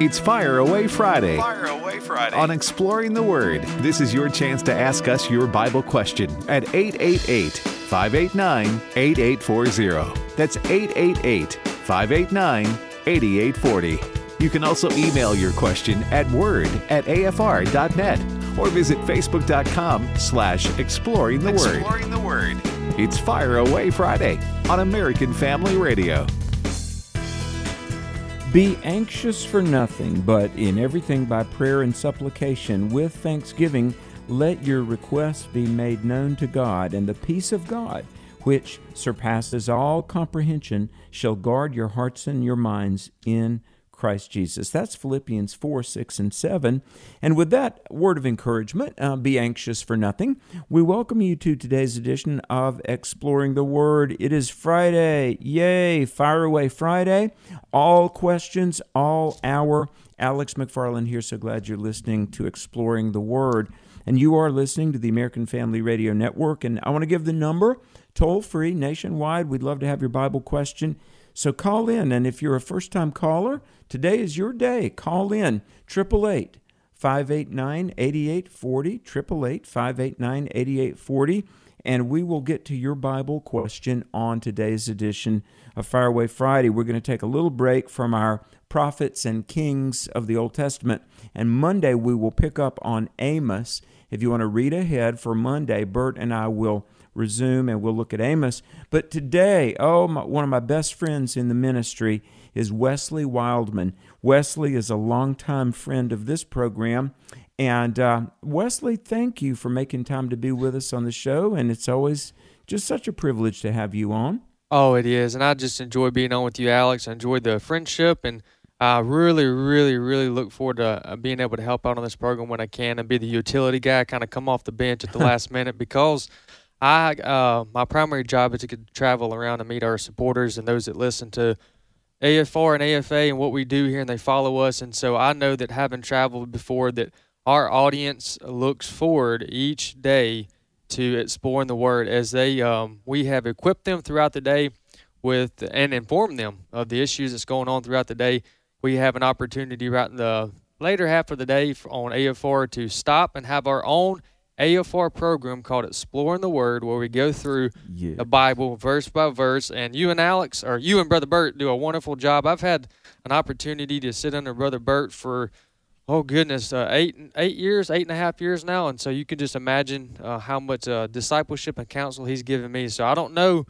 It's Fire Away Friday. Fire Away Friday. On Exploring the Word, this is your chance to ask us your Bible question at 888 589 8840. That's 888 589 8840. You can also email your question at word at afr.net or visit facebook.com slash exploring the word. Exploring the Word. It's Fire Away Friday on American Family Radio. Be anxious for nothing, but in everything by prayer and supplication with thanksgiving, let your requests be made known to God, and the peace of God, which surpasses all comprehension, shall guard your hearts and your minds in Christ Jesus. That's Philippians 4, 6, and 7. And with that word of encouragement, uh, be anxious for nothing, we welcome you to today's edition of Exploring the Word. It is Friday. Yay! Fire Away Friday. All questions, all hour. Alex McFarland here. So glad you're listening to Exploring the Word. And you are listening to the American Family Radio Network. And I want to give the number toll free nationwide. We'd love to have your Bible question. So call in, and if you're a first time caller, today is your day. Call in 888 589 8840, 888 589 8840, and we will get to your Bible question on today's edition of Fireaway Friday. We're going to take a little break from our prophets and kings of the Old Testament, and Monday we will pick up on Amos. If you want to read ahead for Monday, Bert and I will resume and we'll look at Amos. But today, oh, my, one of my best friends in the ministry is Wesley Wildmon. Wesley is a longtime friend of this program. And uh, Wesley, thank you for making time to be with us on the show. And it's always just such a privilege to have you on. Oh, it is. And I just enjoy being on with you, Alex. I enjoy the friendship. And I really, really, really look forward to uh, being able to help out on this program when I can and be the utility guy, kind of come off the bench at the last minute because I uh, my primary job is to travel around and meet our supporters and those that listen to AFR and AFA and what we do here, and they follow us. And so I know that having traveled before, that our audience looks forward each day to exploring the Word as they um, we have equipped them throughout the day with and informed them of the issues that's going on throughout the day. We have an opportunity right in the later half of the day on AFR to stop and have our own AFR program called Exploring the Word, where we go through Yeah. the Bible verse by verse. And you and Alex, or you and Brother Bert, do a wonderful job. I've had an opportunity to sit under Brother Bert for, oh goodness, uh, eight eight years, eight and a half years now. And so you can just imagine uh, how much uh, discipleship and counsel he's given me. So I don't know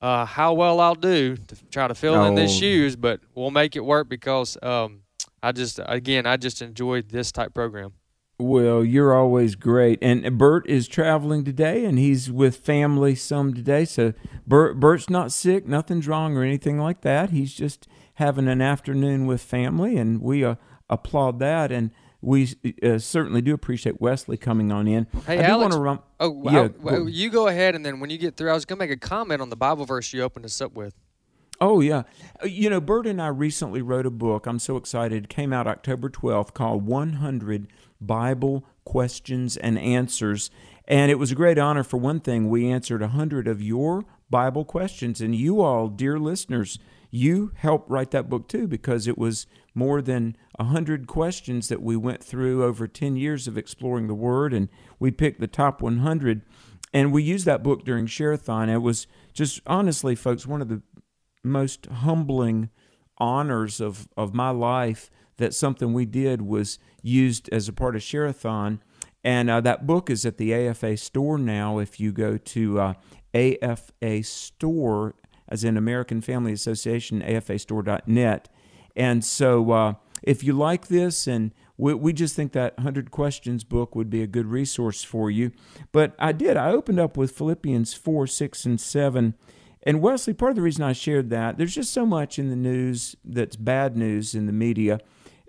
uh, how well I'll do to try to fill in his Oh. shoes, but we'll make it work because um, I just, again, I just enjoyed this type program. Well, you're always great. And Bert is traveling today, and he's with family some today. So Bert, Bert's not sick, nothing's wrong or anything like that. He's just having an afternoon with family, and we uh, applaud that. And we uh, certainly do appreciate Wesley coming on in. Hey, I Alex. want to run. Oh, Yeah, I- well, you go ahead, and then when you get through, I was gonna make a comment on the Bible verse you opened us up with. Oh yeah, Uh, you know, Bert and I recently wrote a book. I'm so excited. It came out October 12th, called 100 Bible Questions and Answers, and it was a great honor. For one thing, we answered 100 of your Bible questions, and you all, dear listeners, you helped write that book too because it was more than 100 questions that we went through over 10 years of exploring the Word, and we picked the top 100. And we used that book during Share-a-thon. It was just honestly, folks, one of the most humbling honors of, of my life that something we did was used as a part of Share-a-thon. And uh, that book is at the AFA store now. If you go to uh, AFA store, as in American Family Association, afastore.net. And so uh, if you like this, and we, we just think that 100 Questions book would be a good resource for you. But I did. I opened up with Philippians 4, 6, and 7. And Wesley, part of the reason I shared that, there's just so much in the news that's bad news in the media.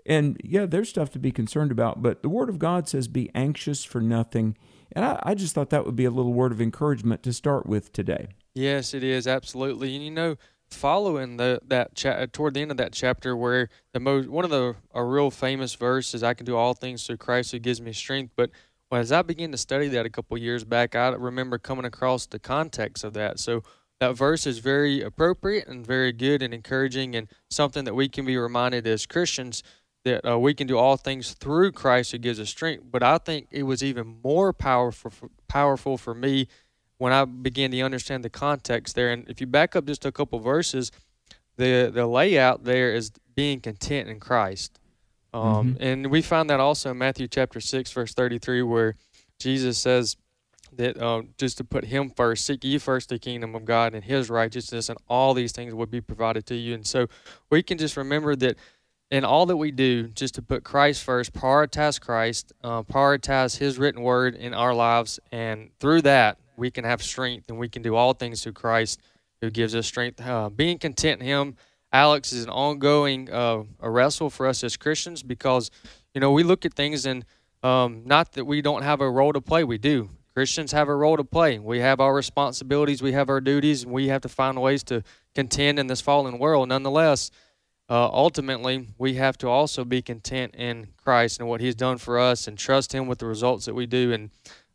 And yeah, there's stuff to be concerned about, but the Word of God says, be anxious for nothing. And I, I just thought that would be a little word of encouragement to start with today. Yes, it is absolutely. And you know, following the that cha- uh, toward the end of that chapter, where the most one of the a real famous verse is, "I can do all things through Christ who gives me strength." But as I began to study that a couple years back, I remember coming across the context of that. So that verse is very appropriate and very good and encouraging, and something that we can be reminded as Christians that uh, we can do all things through Christ who gives us strength. But I think it was even more powerful for, powerful for me when I began to understand the context there. And if you back up just a couple verses, the the layout there is being content in Christ. Um, mm-hmm. And we find that also in Matthew chapter 6, verse 33, where Jesus says that uh, just to put Him first, seek ye first the kingdom of God and His righteousness, and all these things will be provided to you. And so we can just remember that in all that we do, just to put Christ first, prioritize Christ, uh, prioritize His written word in our lives, and through that, we can have strength and we can do all things through Christ who gives us strength. Uh, being content in Him, Alex, is an ongoing uh, a wrestle for us as Christians because, you know, we look at things and um, not that we don't have a role to play, we do. Christians have a role to play. We have our responsibilities, we have our duties, we have to find ways to contend in this fallen world. Nonetheless, uh, ultimately, we have to also be content in Christ and what He's done for us and trust Him with the results that we do. And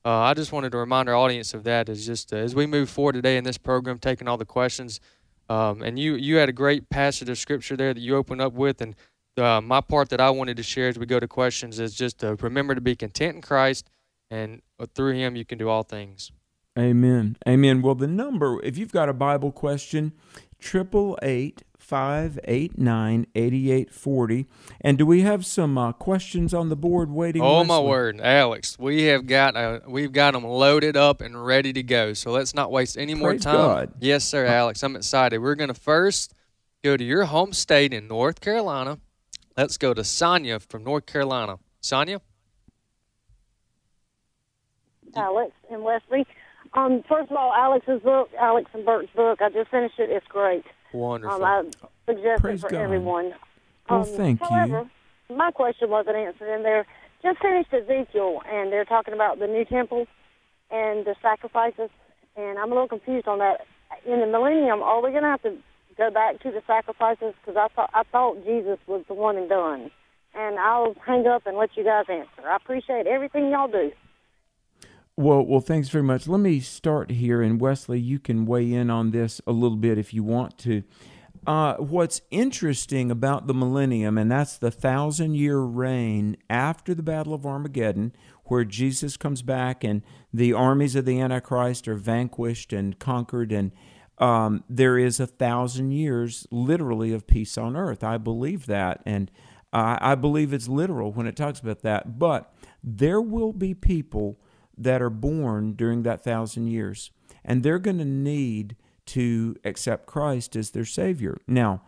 uh, I just wanted to remind our audience of that as just uh, as we move forward today in this program, taking all the questions. Um, and you you had a great passage of scripture there that you opened up with, and uh, my part that I wanted to share as we go to questions is just to remember to be content in Christ, and uh, through Him you can do all things. Amen. Amen. Well, the number, if you've got a Bible question, triple eight 589 8840. And do we have some uh, questions on the board waiting? Oh, my word, Alex. We have got uh, we've got them loaded up and ready to go. So let's not waste any more time. God. Yes, sir, Alex. I'm excited. We're going to first go to your home state in North Carolina. Let's go to Sonia from North Carolina. Sonia? Alex and Wesley. Um, first of all, Alex's book, Alex and Bert's book, I just finished it. It's great. Wonderful. Um, I suggest Praise it for God. everyone. Well, um, thank however, you. my question wasn't answered in there. Just finished Ezekiel, and they're talking about the new temple and the sacrifices, and I'm a little confused on that. In the millennium, are we going to have to go back to the sacrifices? Because I thought I thought Jesus was the one and done. And I'll hang up and let you guys answer. I appreciate everything y'all do. Well, well, thanks very much. Let me start here, and Wesley, you can weigh in on this a little bit if you want to. Uh, what's interesting about the millennium, and that's the thousand year reign after the Battle of Armageddon, where Jesus comes back and the armies of the Antichrist are vanquished and conquered, and um, there is a thousand years literally of peace on earth. I believe that, and I believe it's literal when it talks about that. But there will be people that are born during that thousand years. And they're going to need to accept Christ as their Savior. Now,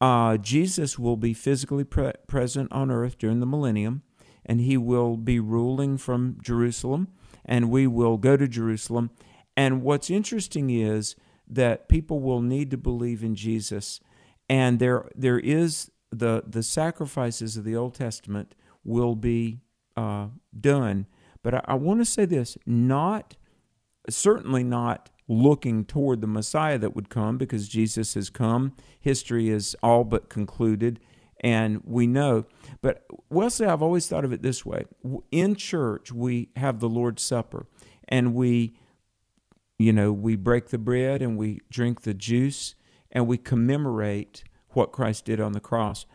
uh, Jesus will be physically pre- present on earth during the millennium, and he will be ruling from Jerusalem, and we will go to Jerusalem. And what's interesting is that people will need to believe in Jesus, and there there is the the sacrifices of the Old Testament will be uh, done but I, I want to say this not, certainly not looking toward the Messiah that would come because Jesus has come. History is all but concluded, and we know. But Wesley, I've always thought of it this way in church, we have the Lord's Supper, and we, you know, we break the bread and we drink the juice, and we commemorate what Christ did on the cross.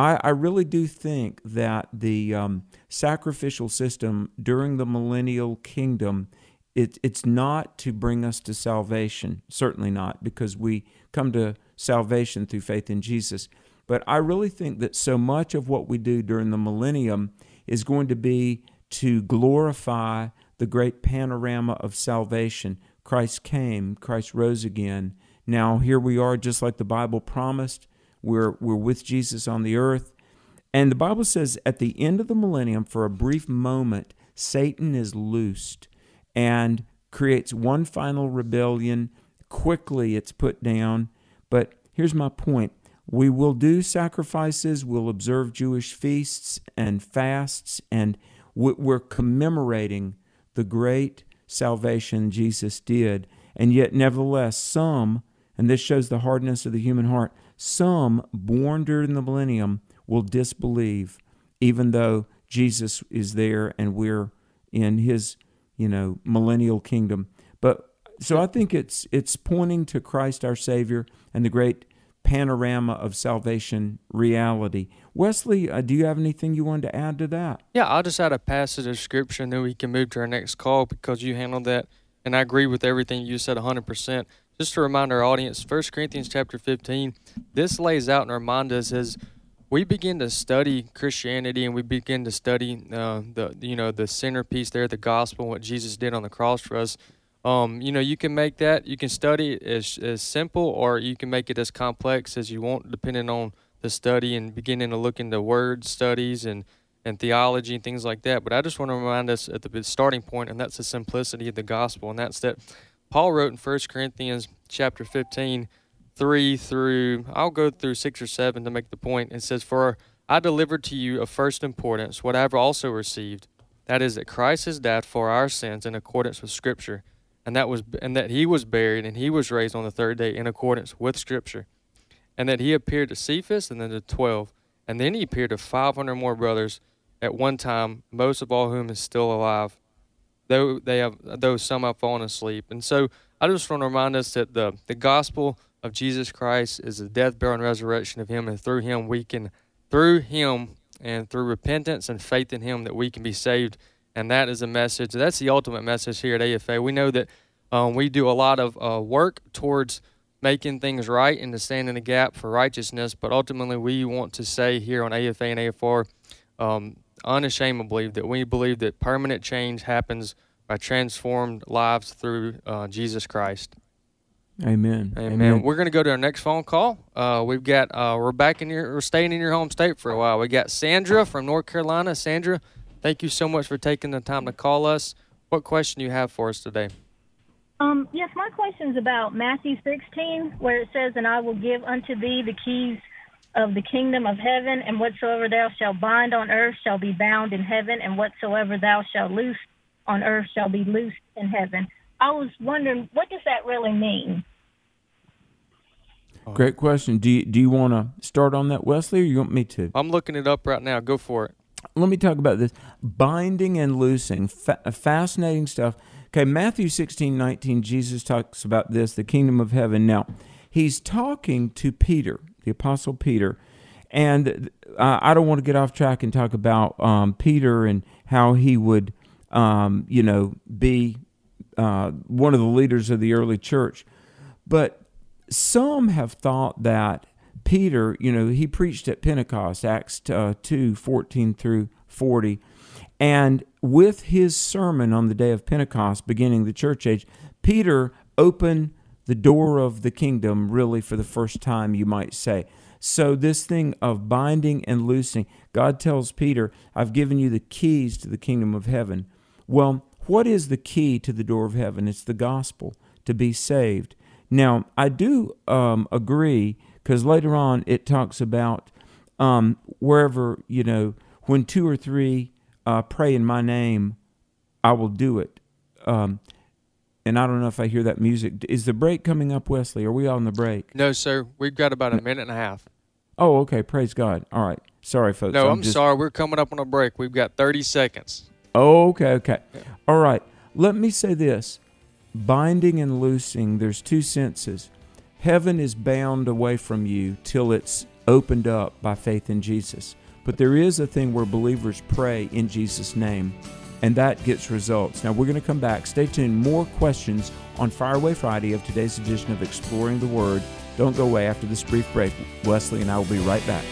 I, I really do think that the um, sacrificial system during the millennial kingdom it, it's not to bring us to salvation, certainly not, because we come to salvation through faith in Jesus. But I really think that so much of what we do during the millennium is going to be to glorify the great panorama of salvation. Christ came, Christ rose again. Now, here we are, just like the Bible promised. We're, we're with Jesus on the earth. And the Bible says at the end of the millennium, for a brief moment, Satan is loosed and creates one final rebellion. Quickly, it's put down. But here's my point we will do sacrifices, we'll observe Jewish feasts and fasts, and we're commemorating the great salvation Jesus did. And yet, nevertheless, some, and this shows the hardness of the human heart, some born during the millennium will disbelieve, even though Jesus is there and we're in his, you know, millennial kingdom. But so I think it's it's pointing to Christ our Savior and the great panorama of salvation reality. Wesley, uh, do you have anything you wanted to add to that? Yeah, I'll just add a passage of scripture and then we can move to our next call because you handled that. And I agree with everything you said 100%. Just to remind our audience, 1 Corinthians chapter 15, this lays out and reminds us as we begin to study Christianity and we begin to study uh, the you know the centerpiece there, the gospel, and what Jesus did on the cross for us. Um, you know, you can make that you can study it as as simple or you can make it as complex as you want, depending on the study and beginning to look into word studies and and theology and things like that. But I just want to remind us at the starting point, and that's the simplicity of the gospel, and that's that Paul wrote in 1 Corinthians chapter 15 3 through, I'll go through 6 or 7 to make the point. It says, For I delivered to you of first importance what I have also received, that is, that Christ has died for our sins in accordance with Scripture, and that was and that he was buried and he was raised on the third day in accordance with Scripture, and that he appeared to Cephas and then to twelve, and then he appeared to five hundred more brothers at one time, most of all whom is still alive, though they have though some have fallen asleep. And so I just want to remind us that the the gospel of Jesus Christ is the death, burial, and resurrection of Him, and through Him we can, through Him and through repentance and faith in Him, that we can be saved. And that is a message. That's the ultimate message here at AFA. We know that um, we do a lot of uh, work towards making things right and to stand in the gap for righteousness, but ultimately we want to say here on AFA and AFR um, unashamedly that we believe that permanent change happens by transformed lives through uh, Jesus Christ. Amen. Amen. Amen. We're going to go to our next phone call. Uh, we've got uh, we're back in your we're staying in your home state for a while. We got Sandra from North Carolina. Sandra, thank you so much for taking the time to call us. What question do you have for us today? Um, yes, my question is about Matthew 16, where it says, "And I will give unto thee the keys of the kingdom of heaven, and whatsoever thou shalt bind on earth shall be bound in heaven, and whatsoever thou shalt loose on earth shall be loosed in heaven." I was wondering, what does that really mean? Great question. Do you, do you want to start on that, Wesley, or you want me to? I'm looking it up right now. Go for it. Let me talk about this binding and loosing. Fa- fascinating stuff. Okay, Matthew 16, 19, Jesus talks about this, the kingdom of heaven. Now, he's talking to Peter, the apostle Peter, and uh, I don't want to get off track and talk about um, Peter and how he would, um, you know, be uh, one of the leaders of the early church. But some have thought that Peter, you know, he preached at Pentecost, Acts uh, 2 14 through 40. And with his sermon on the day of Pentecost, beginning the church age, Peter opened the door of the kingdom really for the first time, you might say. So, this thing of binding and loosing, God tells Peter, I've given you the keys to the kingdom of heaven. Well, what is the key to the door of heaven? It's the gospel, to be saved. Now, I do um, agree because later on it talks about um, wherever, you know, when two or three uh, pray in my name, I will do it. Um, and I don't know if I hear that music. Is the break coming up, Wesley? Are we on the break? No, sir. We've got about a minute and a half. Oh, okay. Praise God. All right. Sorry, folks. No, I'm, I'm just... sorry. We're coming up on a break. We've got 30 seconds. Oh, okay, okay. Yeah. All right. Let me say this binding and loosing, there's two senses. Heaven is bound away from you till it's opened up by faith in Jesus. But there is a thing where believers pray in Jesus' name, and that gets results. Now, we're going to come back. Stay tuned. More questions on Fireaway Friday of today's edition of Exploring the Word. Don't go away after this brief break. Wesley and I will be right back.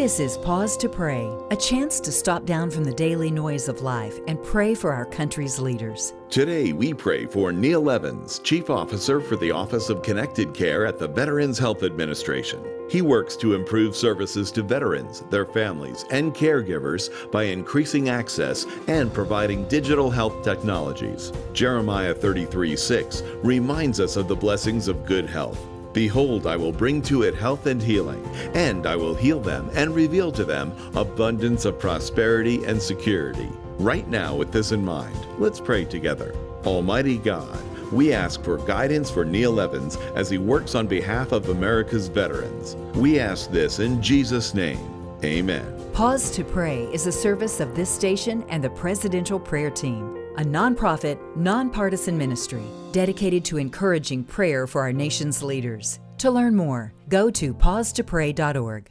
This is Pause to Pray, a chance to stop down from the daily noise of life and pray for our country's leaders. Today, we pray for Neil Evans, Chief Officer for the Office of Connected Care at the Veterans Health Administration. He works to improve services to veterans, their families, and caregivers by increasing access and providing digital health technologies. Jeremiah 33 6 reminds us of the blessings of good health. Behold, I will bring to it health and healing, and I will heal them and reveal to them abundance of prosperity and security. Right now, with this in mind, let's pray together. Almighty God, we ask for guidance for Neil Evans as he works on behalf of America's veterans. We ask this in Jesus' name. Amen. Pause to Pray is a service of this station and the Presidential Prayer Team. A nonprofit, nonpartisan ministry dedicated to encouraging prayer for our nation's leaders. To learn more, go to pausetopray.org.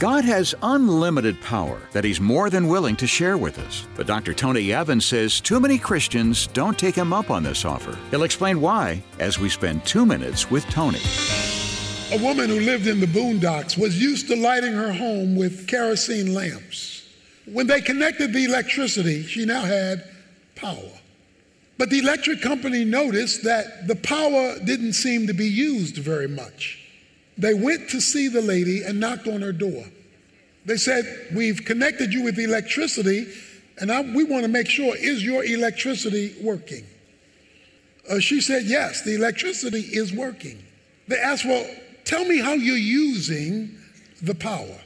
God has unlimited power that He's more than willing to share with us. But Dr. Tony Evans says too many Christians don't take Him up on this offer. He'll explain why as we spend two minutes with Tony. A woman who lived in the boondocks was used to lighting her home with kerosene lamps. When they connected the electricity, she now had power. But the electric company noticed that the power didn't seem to be used very much. They went to see the lady and knocked on her door. They said, We've connected you with electricity, and I, we want to make sure, is your electricity working? Uh, she said, Yes, the electricity is working. They asked, Well, tell me how you're using the power.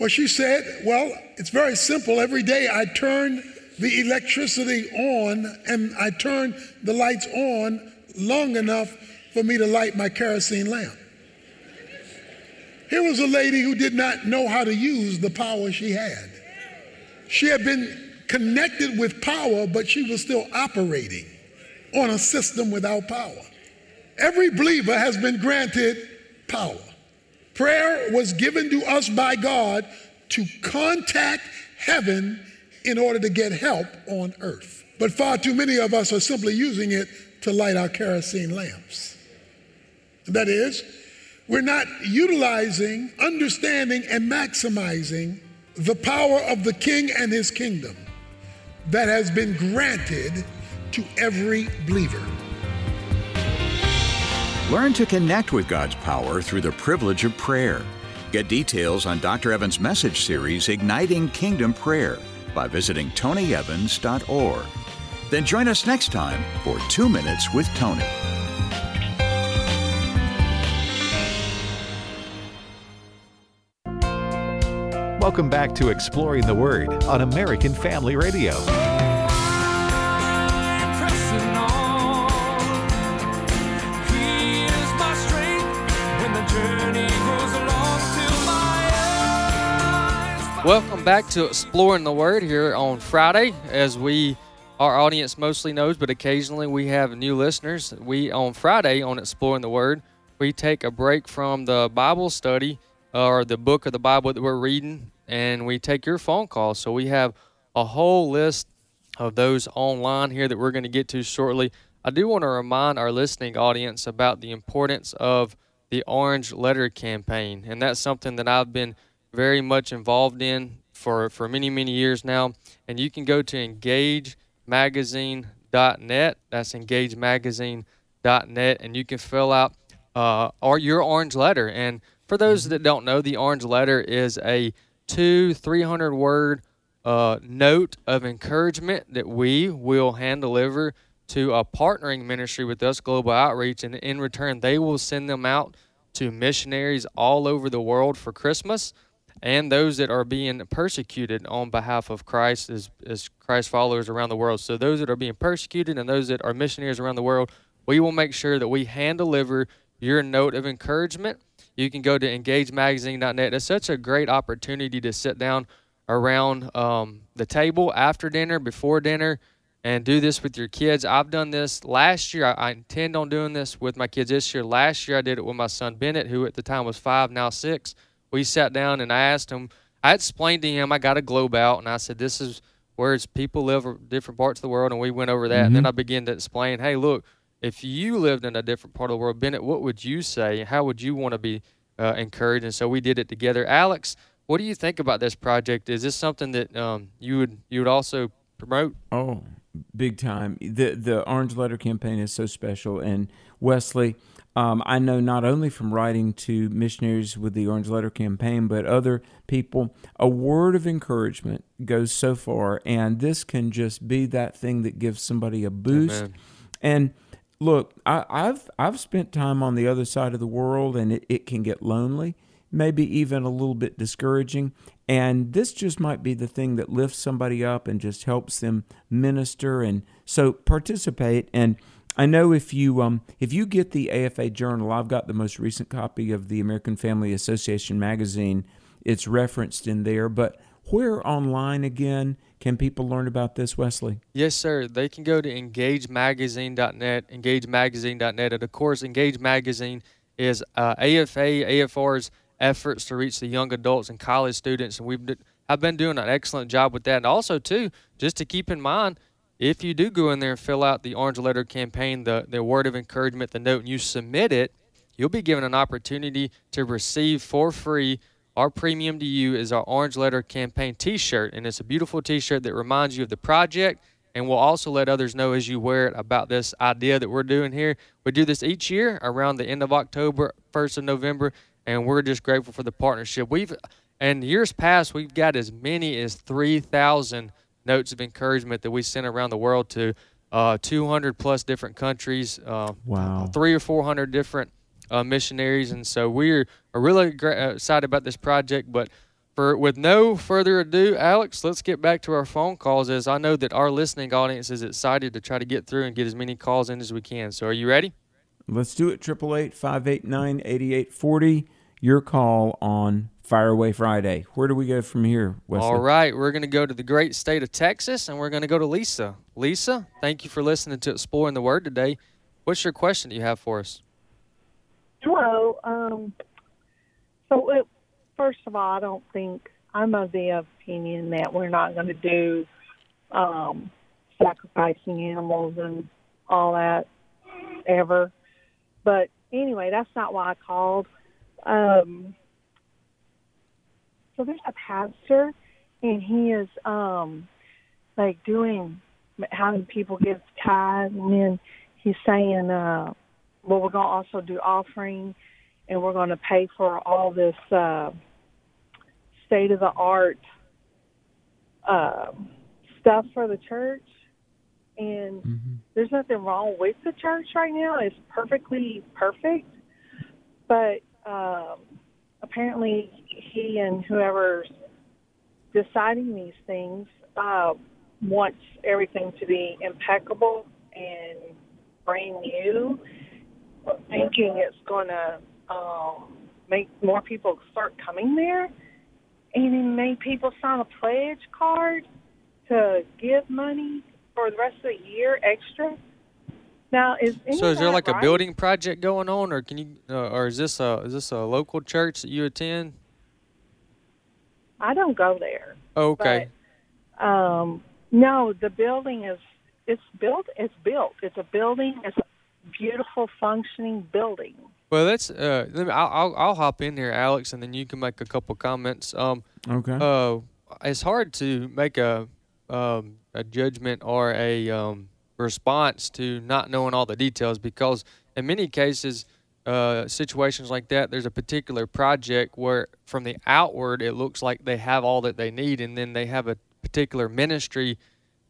Well, she said, Well, it's very simple. Every day I turn the electricity on and I turn the lights on long enough for me to light my kerosene lamp. Here was a lady who did not know how to use the power she had. She had been connected with power, but she was still operating on a system without power. Every believer has been granted power. Prayer was given to us by God to contact heaven in order to get help on earth. But far too many of us are simply using it to light our kerosene lamps. That is, we're not utilizing, understanding, and maximizing the power of the King and his kingdom that has been granted to every believer. Learn to connect with God's power through the privilege of prayer. Get details on Dr. Evans' message series, Igniting Kingdom Prayer, by visiting tonyevans.org. Then join us next time for Two Minutes with Tony. Welcome back to Exploring the Word on American Family Radio. Welcome back to Exploring the Word here on Friday. As we, our audience mostly knows, but occasionally we have new listeners. We, on Friday, on Exploring the Word, we take a break from the Bible study or the book of the Bible that we're reading, and we take your phone calls. So we have a whole list of those online here that we're going to get to shortly. I do want to remind our listening audience about the importance of the Orange Letter Campaign, and that's something that I've been very much involved in for, for many, many years now. And you can go to engagemagazine.net. That's engagemagazine.net. And you can fill out uh, or your orange letter. And for those mm-hmm. that don't know, the orange letter is a two, 300 word uh, note of encouragement that we will hand deliver to a partnering ministry with us, Global Outreach. And in return, they will send them out to missionaries all over the world for Christmas and those that are being persecuted on behalf of Christ as, as Christ followers around the world. So, those that are being persecuted and those that are missionaries around the world, we will make sure that we hand deliver your note of encouragement. You can go to engagemagazine.net. It's such a great opportunity to sit down around um, the table after dinner, before dinner, and do this with your kids. I've done this last year. I, I, intend on doing this with my kids this year. Last year, I did it with my son Bennett, who at the time was five, now six we sat down and I asked him. I explained to him. I got a globe out and I said, "This is where people live in different parts of the world," and we went over that. Mm-hmm. And then mm-hmm. I began to explain, "Hey, look, if you lived in a different part of the world, Bennett, what would you say? How would you want to be uh, encouraged?" And so we did it together. Alex, what do you think about this project? Is this something that um, you would you would also promote? Oh, big time. The the Orange Letter campaign is so special, and Wesley um, I know not only from writing to missionaries with the Orange Letter Campaign, but other people, a word of encouragement goes so far, and this can just be that thing that gives somebody a boost. Amen. And look, I, have I've spent time on the other side of the world, and it, it can get lonely, maybe even a little bit discouraging. And this just might be the thing that lifts somebody up and just helps them minister. And so participate and I know if you um, if you get the AFA Journal, I've got the most recent copy of the American Family Association magazine. It's referenced in there, but Where online again can people learn about this, Wesley? Yes, sir. They can go to engagemagazine.net, engagemagazine.net. And of course, Engage Magazine is uh, AFA, AFR's efforts to reach the young adults and college students. And we've I've been doing an excellent job with that. And also, too, just to keep in mind, if you do go in there and fill out the Orange Letter campaign, the, the word of encouragement, the note, and you submit it, you'll be given an opportunity to receive for free our premium to you is our Orange Letter campaign t shirt. And it's a beautiful t shirt that reminds you of the project and we'll also let others know as you wear it about this idea that we're doing here. We do this each year around the end of October, 1st of November, and we're just grateful for the partnership. We've and years past we've got as many as 3,000 notes of encouragement that we sent around the world to uh, 200 plus different countries. Uh, wow. Three or 400 different uh, missionaries, and so we're really gra- uh, excited about this project. But for with no further ado, Alex, let's get back to our phone calls. As I know that our listening audience is excited to try to get through and get as many calls in as we can. So, are you ready? Let's do it. Triple eight five eight nine eighty eight forty. Your call on Fire Away Friday. Where do we go from here, Wesley? All right, we're going to go to the great state of Texas, and we're going to go to Lisa. Lisa, thank you for listening to Exploring the Word today. What's your question that you have for us? Hello. Um, so, it, first of all, I don't think I'm of the opinion that we're not going to do um, sacrificing animals and all that ever. But anyway, that's not why I called. Um, so there's a pastor, and he is um, like doing having people give tithe, and then he's saying, uh, "Well, we're going to also do offering, and we're going to pay for all this uh, state of the art uh, stuff for the church." And mm-hmm. there's nothing wrong with the church right now; it's perfectly perfect. But um, apparently he and whoever's deciding these things uh, wants everything to be impeccable and brand new, thinking it's going to um, make more people start coming there. And he made people sign a pledge card to give money for the rest of the year extra. Now, is so? Is there like right? a building project going on, or can you, uh, or is this a is this a local church that you attend? I don't go there. Okay. But, um, no, the building is it's built. It's built. It's a building. It's a beautiful, functioning building. Well, that's. Uh, let me. I'll, I'll, I'll hop in here, Alex, and then you can make a couple comments. Um. Okay. Uh, it's hard to make a um a judgment or a um response to not knowing all the details because in many cases uh, situations like that there's a particular project where from the outward it looks like they have all that they need and then they have a particular ministry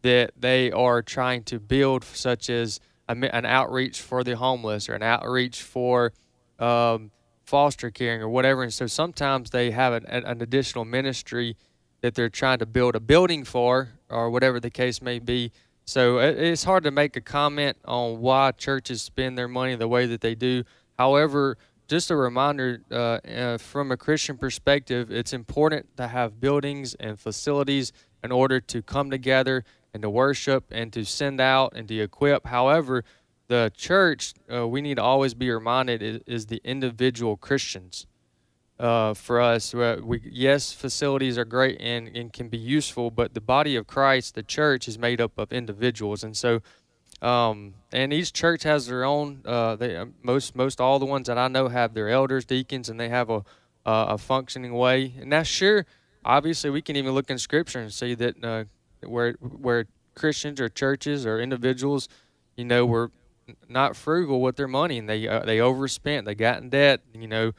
that they are trying to build such as a, an outreach for the homeless or an outreach for um, foster caring or whatever and so sometimes they have an, an additional ministry that they're trying to build a building for or whatever the case may be so it's hard to make a comment on why churches spend their money the way that they do. However, just a reminder uh, uh, from a Christian perspective, it's important to have buildings and facilities in order to come together and to worship and to send out and to equip. However, the church, uh, we need to always be reminded, is, is the individual Christians uh, for us. We, yes, facilities are great and, and can be useful, but the body of Christ, the church, is made up of individuals, and so. Um, and each church has their own. Uh, they, uh, most most all the ones that I know have their elders, deacons, and they have a uh, a functioning way. And that's sure. Obviously, we can even look in Scripture and see that uh, where where Christians or churches or individuals, you know, were not frugal with their money and they uh, they overspent, they got in debt. You know,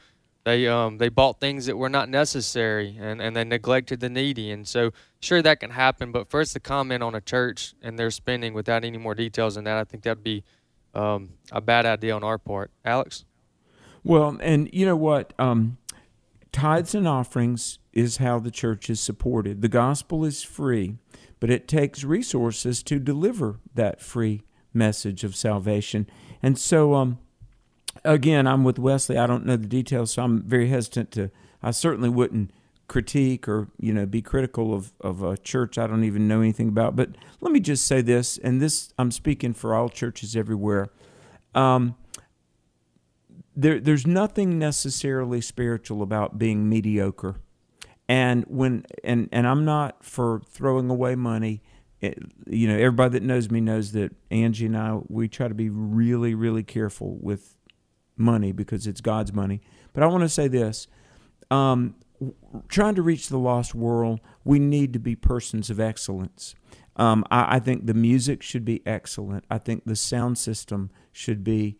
they um they bought things that were not necessary and, and they neglected the needy. And so sure that can happen but first to comment on a church and their spending without any more details than that i think that'd be um, a bad idea on our part. Alex? Well and you know what? Um, tithes and offerings is how the church is supported. The gospel is free but it takes resources to deliver that free message of salvation. And so um again, I'm with Wesley. I don't know the details, so I'm very hesitant to. I certainly wouldn't critique or you know be critical of, of a church I don't even know anything about. But let me just say this, and this I'm speaking for all churches everywhere. Um, there, there's nothing necessarily spiritual about being mediocre, and when and and I'm not for throwing away money. It, you know, everybody that knows me knows that Angie and I we try to be really, really careful with money because it's God's money. But I want to say this: um, trying to reach the lost world, we need to be persons of excellence. Um, I, I, think the music should be excellent. I think the sound system should be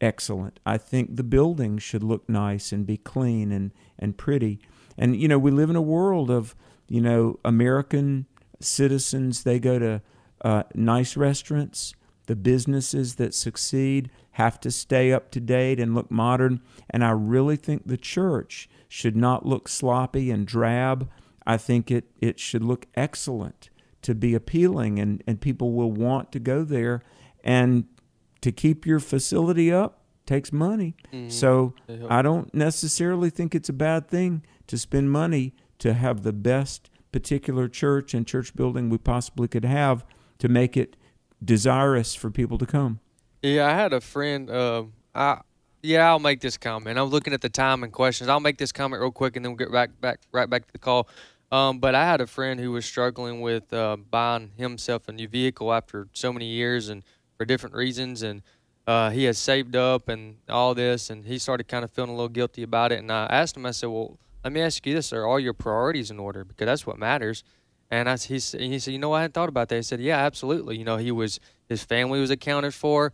excellent. I think the building should look nice and be clean and, and pretty. And, you know, we live in a world of, you know, American citizens, they go to uh, nice restaurants. The businesses that succeed have to stay up to date and look modern. And I really think the church should not look sloppy and drab. I think it, it should look excellent to be appealing, and, and people will want to go there. And to keep your facility up takes money. Mm-hmm. So I don't necessarily think it's a bad thing to spend money to have the best particular church and church building we possibly could have to make it desirous for people to come. Yeah, I had a friend. Uh, I yeah, I'll make this comment. I'm looking at the time and questions. I'll make this comment real quick, and then we'll get back back right back to the call. Um, but I had a friend who was struggling with uh, buying himself a new vehicle after so many years and for different reasons, and uh, he had saved up and all this, and he started kind of feeling a little guilty about it. And I asked him, I said, "Well, let me ask you this: Are all your priorities in order? Because that's what matters." And I, he, he said, "You know, I hadn't thought about that." He said, "Yeah, absolutely. You know, he was his family was accounted for."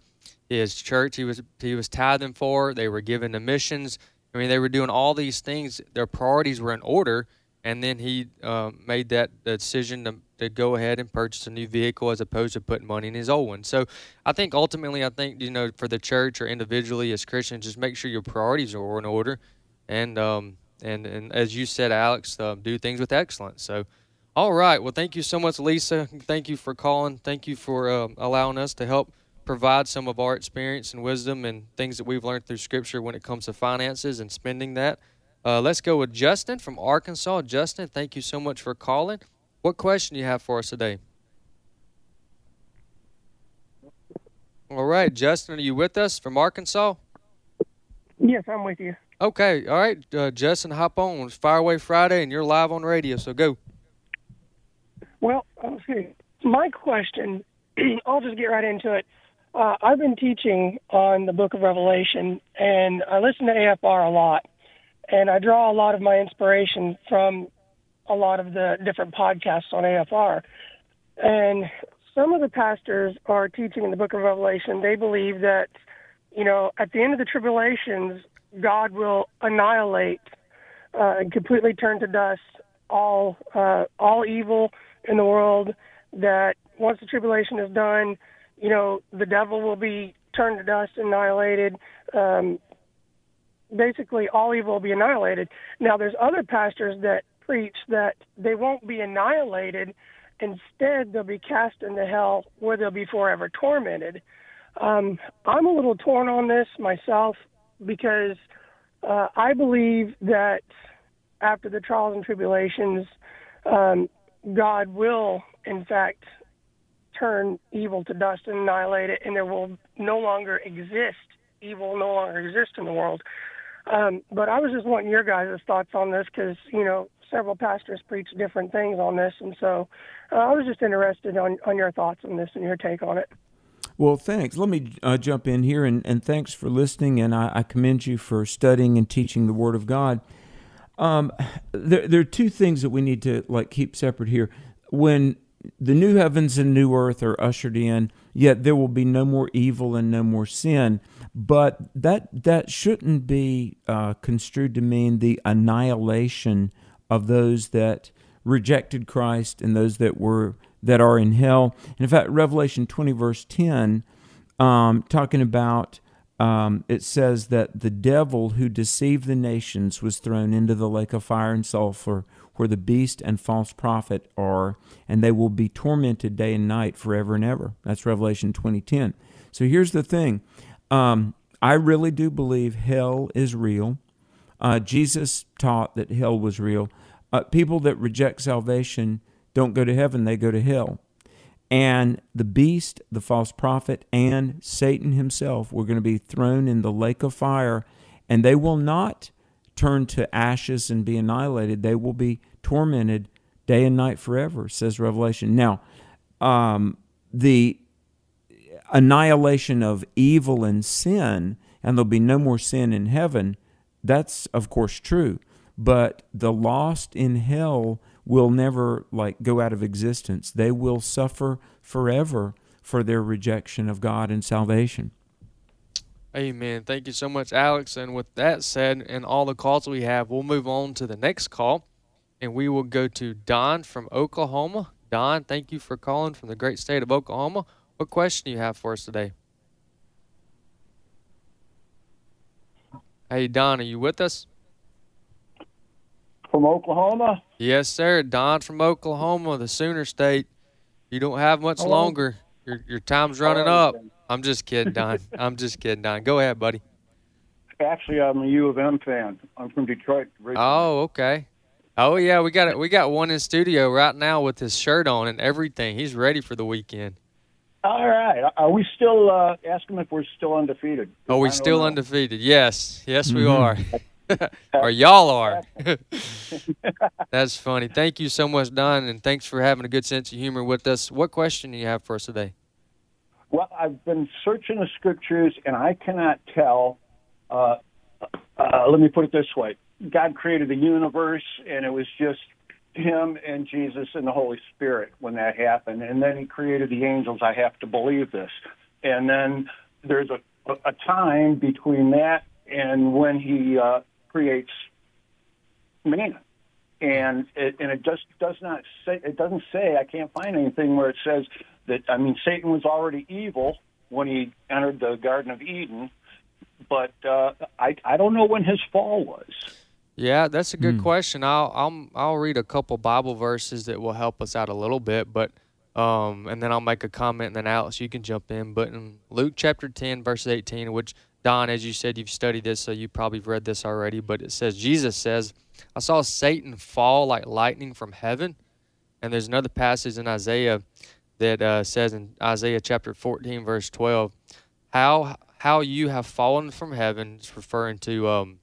His church he was he was tithing for. They were given to missions. I mean, they were doing all these things. Their priorities were in order, and then he uh, made that decision to, to go ahead and purchase a new vehicle as opposed to putting money in his old one. So, I think ultimately, I think you know, for the church or individually as Christians, just make sure your priorities are in order, and um, and and as you said, Alex, uh, do things with excellence. So. All right. Well, thank you so much, Lisa. Thank you for calling. Thank you for uh, allowing us to help provide some of our experience and wisdom and things that we've learned through Scripture when it comes to finances and spending that. Uh, let's go with Justin from Arkansas. Justin, thank you so much for calling. What question do you have for us today? All right, Justin, are you with us from Arkansas? Yes, I'm with you. Okay, all right, uh, Justin, hop on. It's Fireway Friday, and you're live on radio, so go. Well, okay. My question, I'll just get right into it. Uh, I've been teaching on the book of Revelation, and I listen to AFR a lot, and I draw a lot of my inspiration from a lot of the different podcasts on AFR. And some of the pastors are teaching in the book of Revelation, they believe that, you know, at the end of the tribulations, God will annihilate uh, and completely turn to dust all uh, all evil in the world. That once the tribulation is done, you know, the devil will be turned to dust, annihilated. Um, basically, all evil will be annihilated. Now, there's other pastors that preach that they won't be annihilated. Instead, they'll be cast into hell where they'll be forever tormented. Um, I'm a little torn on this myself because uh, I believe that after the trials and tribulations, um, God will, in fact, turn evil to dust and annihilate it, and there will no longer exist. Evil no longer exist in the world. Um, but I was just wanting your guys' thoughts on this because, you know, several pastors preach different things on this. And so uh, I was just interested on, on your thoughts on this and your take on it. Well, thanks. Let me uh, jump in here and, and thanks for listening. And I, I, commend you for studying and teaching the Word of God. Um, there, there are two things that we need to like keep separate here. When the new heavens and new earth are ushered in, yet there will be no more evil and no more sin. But that that shouldn't be uh, construed to mean the annihilation of those that rejected Christ and those that were that are in hell. And in fact, Revelation twenty verse ten, um, talking about um, it says that the devil who deceived the nations was thrown into the lake of fire and sulfur where the beast and false prophet are, and they will be tormented day and night forever and ever. That's Revelation 2010. So here's the thing. Um, I really do believe hell is real. Uh, Jesus taught that hell was real. Uh, people that reject salvation don't go to heaven, they go to hell. And the beast, the false prophet, and Satan himself were going to be thrown in the lake of fire, and they will not turn to ashes and be annihilated. They will be tormented day and night forever, says Revelation. Now, um, the annihilation of evil and sin, and there'll be no more sin in heaven, that's of course true. But the lost in hell will never like go out of existence. They will suffer forever for their rejection of God and salvation. Amen. Thank you so much, Alex. And with that said, and all the calls we have, we'll move on to the next call, and we will go to Don from Oklahoma. Don, thank you for calling from the great state of Oklahoma. What question do you have for us today? Hey, Don, are you with us? From Oklahoma? Yes, sir. Don from Oklahoma, the Sooner State. You don't have much Hello. longer. Your your time's running up. I'm just kidding, Don. I'm just kidding, Don. Go ahead, buddy. Actually, I'm a U of M fan. I'm from Detroit. originally. Oh, okay. Oh yeah, we got it. We got one in studio right now with his shirt on and everything. He's ready for the weekend. All right. Are we still, uh, ask them if we're still undefeated? Are we still know. undefeated? Yes, yes, we Mhm. are. or y'all are. That's funny. Thank you so much, Don, and thanks for having a good sense of humor with us. What question do you have for us today? Well, I've been searching the scriptures, and I cannot tell. Uh, uh, let me put it this way: God created the universe, and it was just Him and Jesus and the Holy Spirit when that happened, and then He created the angels. I have to believe this, and then there's a a time between that and when He uh, creates man. And it, and it just does not say it doesn't say I can't find anything where it says that I mean Satan was already evil when he entered the Garden of Eden, but uh, I I don't know when his fall was. Yeah, that's a good question. I'll I'll I'll read a couple Bible verses that will help us out a little bit, but um, and then I'll make a comment, and then Alex, you can jump in. But in Luke chapter ten, verse eighteen, which Don, as you said, you've studied this, so you probably have read this already. But it says Jesus says, "I saw Satan fall like lightning from heaven." And there's another passage in Isaiah that uh, says in Isaiah chapter 14, verse 12, how how you have fallen from heaven. It's referring to um,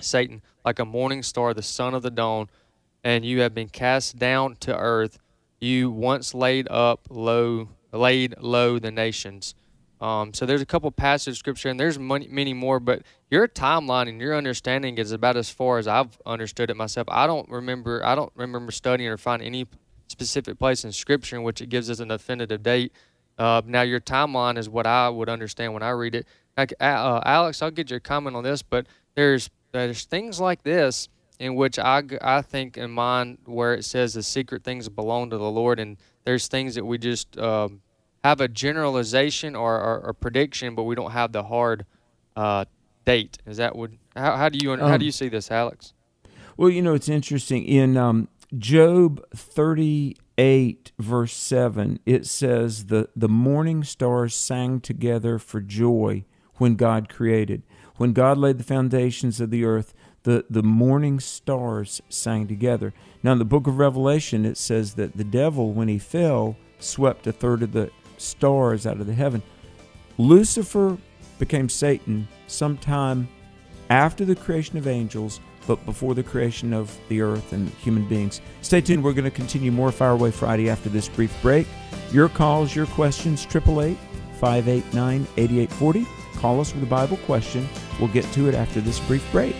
Satan, like a morning star, the son of the dawn, and you have been cast down to earth. You once laid up low, laid low the nations. Um, so there's a couple passages of scripture, and there's many, many more. But your timeline and your understanding is about as far as I've understood it myself. I don't remember. I don't remember studying or finding any specific place in scripture in which it gives us an definitive date. Uh, now your timeline is what I would understand when I read it. Like, uh, Alex, I'll get your comment on this, but there's there's things like this in which I, I think in mine where it says the secret things belong to the Lord, and there's things that we just um, have a generalization or, or, or prediction, but we don't have the hard uh, date. Is that what? How, how do you how Um, do you see this, Alex? Well, you know, it's interesting. In um, Job 38, verse 7, it says, the, the morning stars sang together for joy when God created. When God laid the foundations of the earth, the, the morning stars sang together. Now, in the book of Revelation, it says that the devil, when he fell, swept a third of the stars out of the heaven. Lucifer became Satan sometime after the creation of angels, but before the creation of the earth and human beings. Stay tuned. We're going to continue more Fire Away Friday after this brief break. Your calls, your questions, 888 589 8840. Call us with a Bible question. We'll get to it after this brief break.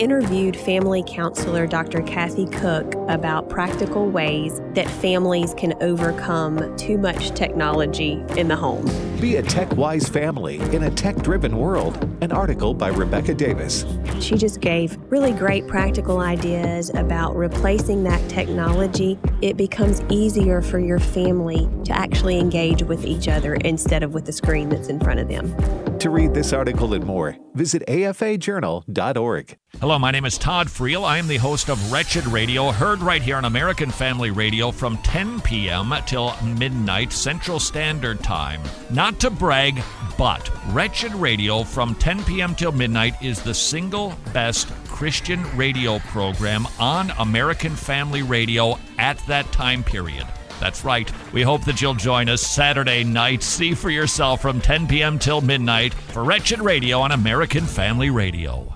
Interviewed family counselor Dr. Kathy Koch about practical ways that families can overcome too much technology in the home. Be a tech wise family in a tech driven world. An article by Rebecca Davis. She just gave really great practical ideas about replacing that technology. It becomes easier for your family to actually engage with each other instead of with the screen that's in front of them. To read this article and more, visit afajournal.org. Hello, my name is Todd Friel. I am the host of Wretched Radio, heard right here on American Family Radio from 10 p.m. till midnight Central Standard Time. Not to brag, but Wretched Radio from 10 p.m. till midnight is the single best Christian radio program on American Family Radio at that time period. That's right. We hope that you'll join us Saturday night. See for yourself from 10 p.m. till midnight for Wretched Radio on American Family Radio.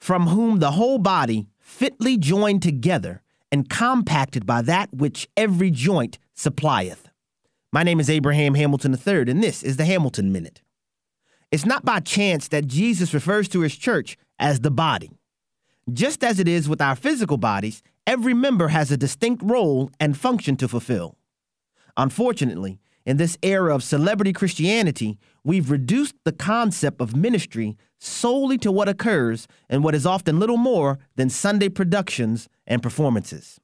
From whom the whole body, fitly joined together and compacted by that which every joint supplieth. My name is Abraham Hamilton III, and this is the Hamilton Minute. It's not by chance that Jesus refers to his church as the body. Just as it is with our physical bodies, every member has a distinct role and function to fulfill. Unfortunately, in this era of celebrity Christianity, we've reduced the concept of ministry solely to what occurs in what is often little more than Sunday productions and performances.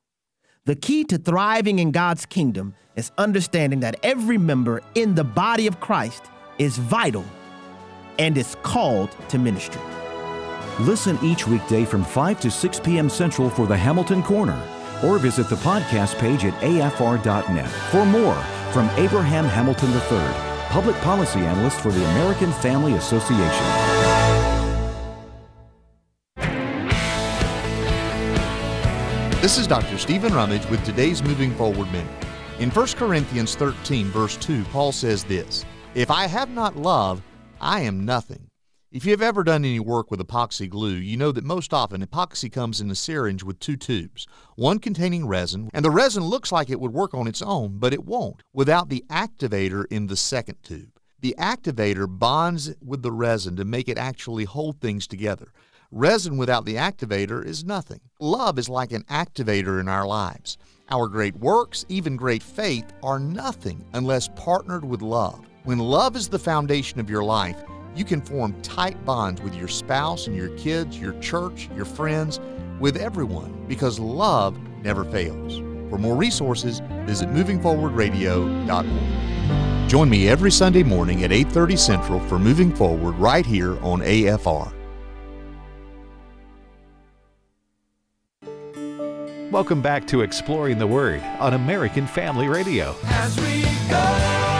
The key to thriving in God's kingdom is understanding that every member in the body of Christ is vital and is called to ministry. Listen each weekday from 5 to 6 p.m. Central for the Hamilton Corner, or visit the podcast page at afr.net for more from Abraham Hamilton III, Public Policy Analyst for the American Family Association. This is Dr. Stephen Rummage with today's Moving Forward Minute. In 1 Corinthians 13, verse 2, Paul says this If I have not love, I am nothing. If you have ever done any work with epoxy glue, you know that most often epoxy comes in a syringe with two tubes, one containing resin, and the resin looks like it would work on its own, but it won't without the activator in the second tube. The activator bonds with the resin to make it actually hold things together. Resin without the activator is nothing. Love is like an activator in our lives. Our great works, even great faith, are nothing unless partnered with love. When love is the foundation of your life, you can form tight bonds with your spouse and your kids, your church, your friends, with everyone, because love never fails. For more resources, visit movingforwardradio.org. Join me every Sunday morning at 8:30 Central for Moving Forward right here on AFR. Welcome back to Exploring the Word on American Family Radio. As we go,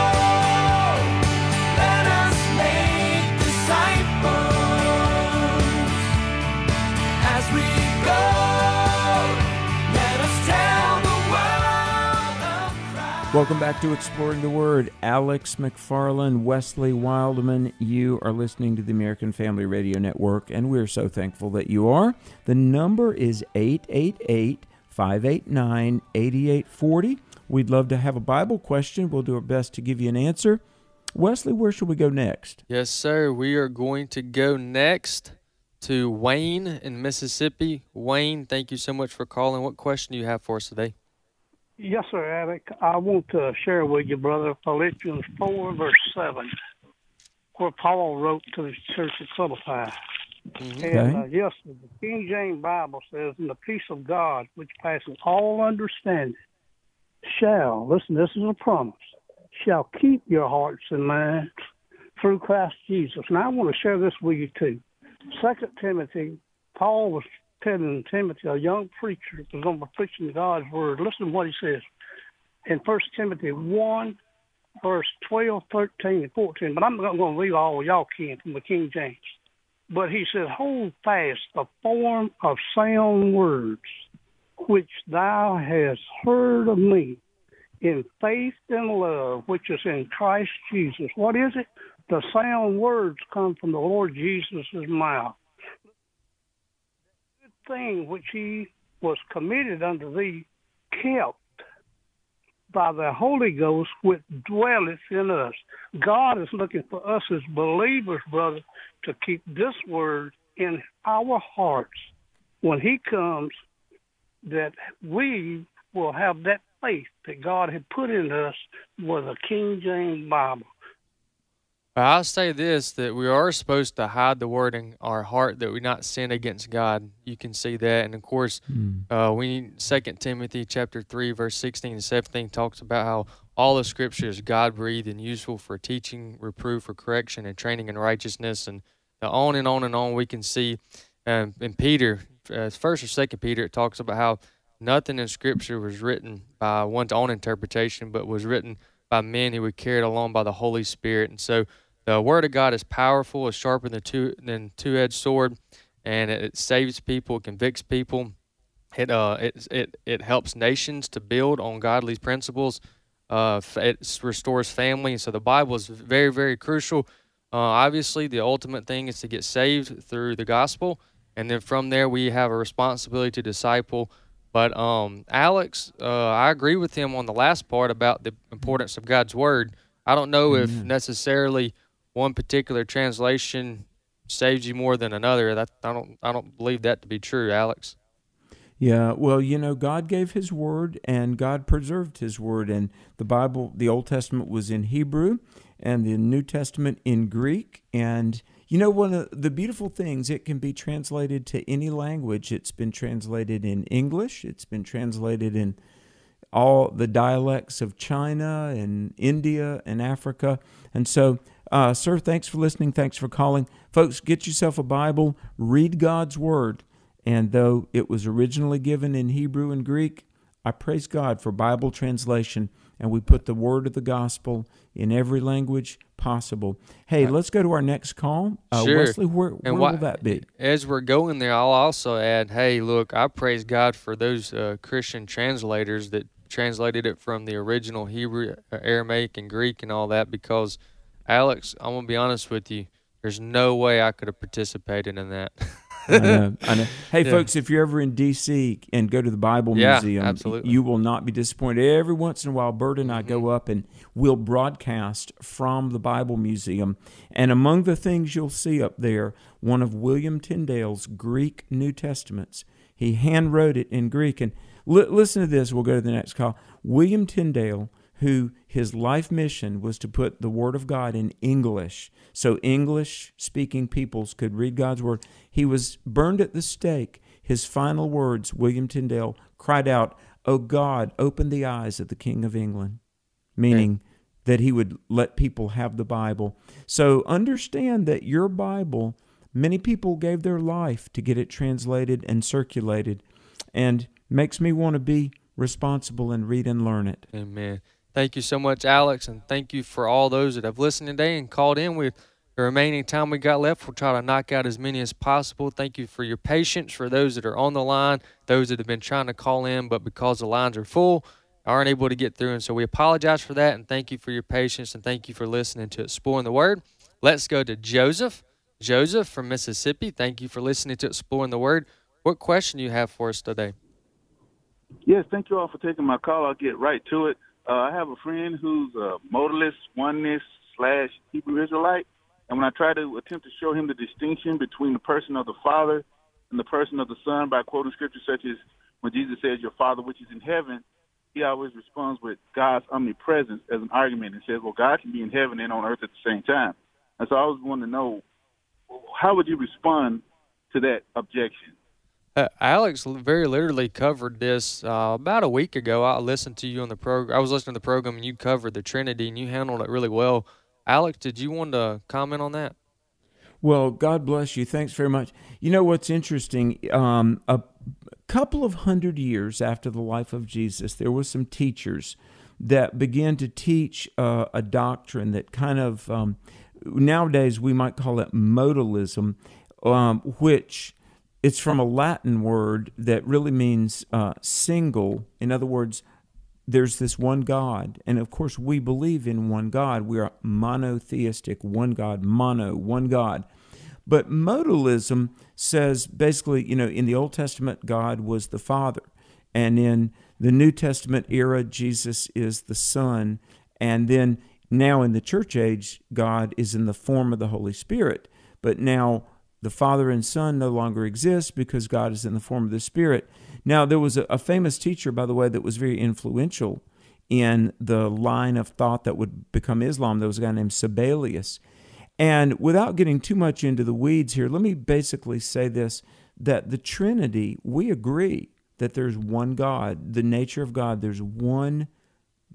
Welcome back to Exploring the Word. Alex McFarland, Wesley Wildmon, you are listening to the American Family Radio Network, and we're so thankful that you are. The number is 888 589 8840. We'd love to have a Bible question. We'll do our best to give you an answer. Wesley, where should we go next? Yes, sir. We are going to go next to Wayne in Mississippi. Wayne, thank you so much for calling. What question do you have for us today? Yes, sir, Alec. I want to share with you, brother, Philippians 4, verse 7, where Paul wrote to the church at Philippi. And uh, yes, the King James Bible says, "And the peace of God, which passes all understanding, shall listen. This is a promise. Shall keep your hearts and minds through Christ Jesus." And I want to share this with you too. Second Timothy, Paul was telling Timothy, a young preacher, was going to be preaching God's word. Listen to what he says in First Timothy one, verse 12, 13, and 14. But I'm not going to read all y'all can from the King James. But he said, Hold fast the form of sound words which thou hast heard of me in faith and love which is in Christ Jesus. What is it? The sound words come from the Lord Jesus' mouth. Thing which he was committed unto thee kept by the Holy Ghost which dwelleth in us. God is looking for us as believers, brother, to keep this word in our hearts when He comes, that we will have that faith that God had put in us with the King James Bible. But I'll say this that we are supposed to hide the word in our heart that we not sin against God. You can see that. And of course, Mm. uh, we Second Timothy chapter three, verse sixteen and seventeen talks about how all the scripture is God breathed and useful for teaching, reproof, for correction, and training in righteousness, and uh, on and on and on. We can see um, in Peter, uh, first or second Peter, it talks about how nothing in scripture was written by one's own interpretation, but was written by men who were carried along by the Holy Spirit. And so the word of God is powerful, is sharper than two than two edged sword, and it, it saves people, it convicts people. It uh it it it helps nations to build on godly principles. Uh, it restores family. So the Bible is very very crucial. Uh, obviously, the ultimate thing is to get saved through the gospel, and then from there we have a responsibility to disciple. But um, Alex, uh, I agree with him on the last part about the importance of God's word. I don't know if necessarily one particular translation saves you more than another. That I don't I don't believe that to be true, Alex. Yeah, well, you know, God gave His word and God preserved His word. And the Bible, the Old Testament was in Hebrew and the New Testament in Greek. And, you know, one of the beautiful things, it can be translated to any language. It's been translated in English, it's been translated in all the dialects of China and India and Africa. And so, uh, sir, thanks for listening. Thanks for calling. Folks, get yourself a Bible, read God's Word. And though it was originally given in Hebrew and Greek, I praise God for Bible translation. And we put the word of the gospel in every language possible. Hey, let's go to our next call. Uh, sure. Wesley, where, where And why- will that be? As we're going there, I'll also add, hey, look, I praise God for those uh, Christian translators that translated it from the original Hebrew, uh, Aramaic, and Greek and all that because, Alex, I'm going to be honest with you, there's no way I could have participated in that. I know, I know. Hey, Yeah. folks, if you're ever in D.C. and go to the Bible Yeah, Museum, absolutely. you will not be disappointed. Every once in a while, Bert and I Mm-hmm. go up and we'll broadcast from the Bible Museum. And among the things you'll see up there, one of William Tyndale's Greek New Testaments. He hand wrote it in Greek. And li- listen to this. We'll go to the next call. William Tyndale who his life mission was to put the Word of God in English so English speaking peoples could read God's Word. He was burned at the stake. His final words, William Tyndale cried out, O God, open the eyes of the King of England, meaning that he would let people have the Bible. So understand that your Bible, many people gave their life to get it translated and circulated, and makes me want to be responsible and read and learn it. Amen. Thank you so much, Alex, and thank you for all those that have listened today and called in. With the remaining time we got left, we'll try to knock out as many as possible. Thank you for your patience. For those that are on the line, those that have been trying to call in, but because the lines are full, aren't able to get through. And so we apologize for that, and thank you for your patience, and thank you for listening to Exploring the Word. Let's go to Joseph. Joseph from Mississippi, thank you for listening to Exploring the Word. What question do you have for us today? Yes, thank you all for taking my call. I'll get right to it. Uh, I have a friend who's a modalist, oneness slash Hebrew Israelite, and when I try to attempt to show him the distinction between the person of the Father and the person of the Son by quoting scripture such as when Jesus says, "Your Father which is in heaven," he always responds with God's omnipresence as an argument and says, "Well, God can be in heaven and on earth at the same time." And so I was wanting to know, how would you respond to that objection? Uh, Alex very literally covered this uh, about a week ago. I listened to you on the program. I was listening to the program, and you covered the Trinity, and you handled it really well. Alex, did you want to comment on that? Well, God bless you. Thanks very much. You know what's interesting? Um, a couple of hundred years after the life of Jesus, there were some teachers that began to teach uh, a doctrine that kind of um, nowadays we might call it modalism, um, which it's from a Latin word that really means uh, single. In other words, there's this one God. And of course, we believe in one God. We are monotheistic, one God, mono, one God. But modalism says basically, you know, in the Old Testament, God was the Father. And in the New Testament era, Jesus is the Son. And then now in the church age, God is in the form of the Holy Spirit. But now the Father and Son no longer exist because God is in the form of the Spirit. Now, there was a, a famous teacher, by the way, that was very influential in the line of thought that would become Islam. There was a guy named Sabellius. And without getting too much into the weeds here, let me basically say this that the Trinity, we agree that there's one God, the nature of God, there's one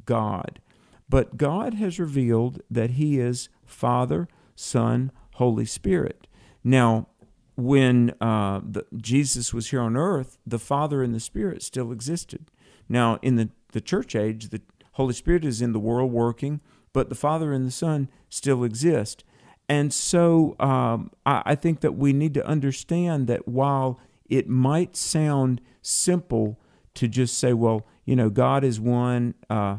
God. But God has revealed that He is Father, Son, Holy Spirit. Now, when uh, the, Jesus was here on earth, the Father and the Spirit still existed. Now, in the, the church age, the Holy Spirit is in the world working, but the Father and the Son still exist. And so um, I, I think that we need to understand that while it might sound simple to just say, well, you know, God is one, uh,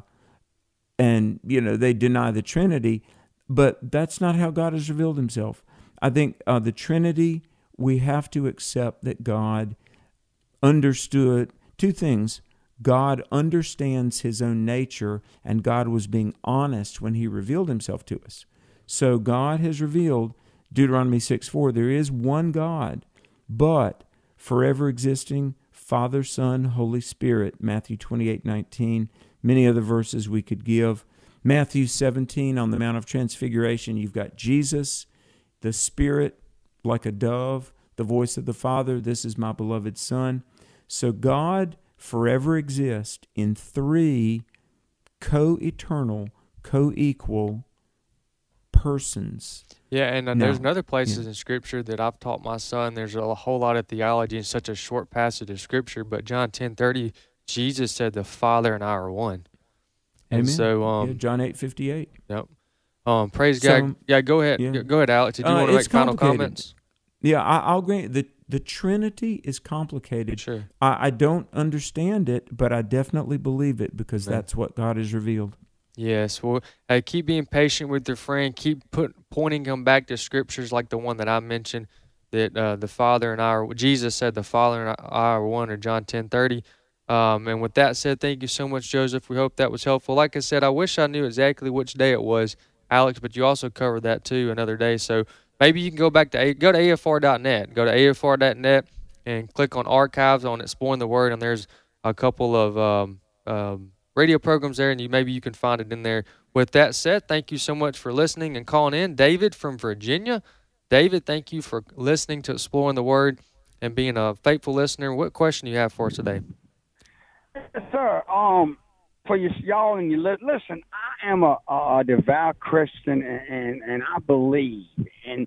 and, you know, they deny the Trinity, but that's not how God has revealed himself. I think uh, the Trinity, we have to accept that God understood two things. God understands his own nature, and God was being honest when he revealed himself to us. So God has revealed, Deuteronomy 6 4, there is one God, but forever existing, Father, Son, Holy Spirit, Matthew 28 19, many other verses we could give. Matthew 17 on the Mount of Transfiguration, you've got Jesus, the Spirit like a dove, the voice of the Father, this is my beloved Son. So God forever exists in three co eternal, co equal persons. Yeah, and uh, there's another places yeah. in Scripture that I've taught my son. There's a whole lot of theology in such a short passage of Scripture, but John ten thirty, Jesus said the Father and I are one. And Amen. so, um, Yeah, John eight fifty eight. Yep. Um, praise So, God. Yeah, go ahead. yeah. Go- ahead, Alex. Did you Uh, want to make final comments? Yeah, I, I'll grant the the Trinity is complicated. Sure. I, I don't understand it, but I definitely believe it because Amen. that's what God has revealed. Yes. Well, hey, keep being patient with your friend. Keep put pointing them back to scriptures like the one that I mentioned, that uh, the Father and I are. Jesus said the Father and I are one, or John ten thirty. Um, and with that said, thank you so much, Joseph. We hope that was helpful. Like I said, I wish I knew exactly which day it was, Alex, but you also covered that too another day. So maybe you can go back to A- go to afr.net, go to afr.net, and click on archives on exploring the word, and there's a couple of um, um, radio programs there, and you maybe you can find it in there. With that said, thank you so much for listening and calling in, David from Virginia. David, thank you for listening to exploring the word and being a faithful listener. What question do you have for us today? Yes, sir. Um, for you, y'all and you li- listen. I am a, a devout Christian, and, and and I believe. And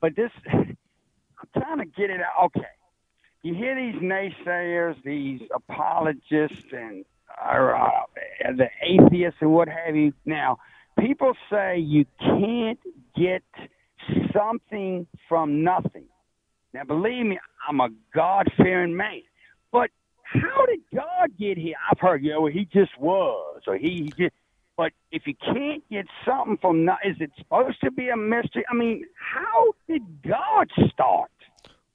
but this, I'm trying to get it out. Okay, you hear these naysayers, these apologists, and uh, uh, the atheists and what have you. Now, people say you can't get something from nothing. Now, believe me, I'm a God fearing man. But how did God get here? I've heard, you know, he just was, or he, he just. But if you can't get something from, no- is it supposed to be a mystery? I mean, how did God start?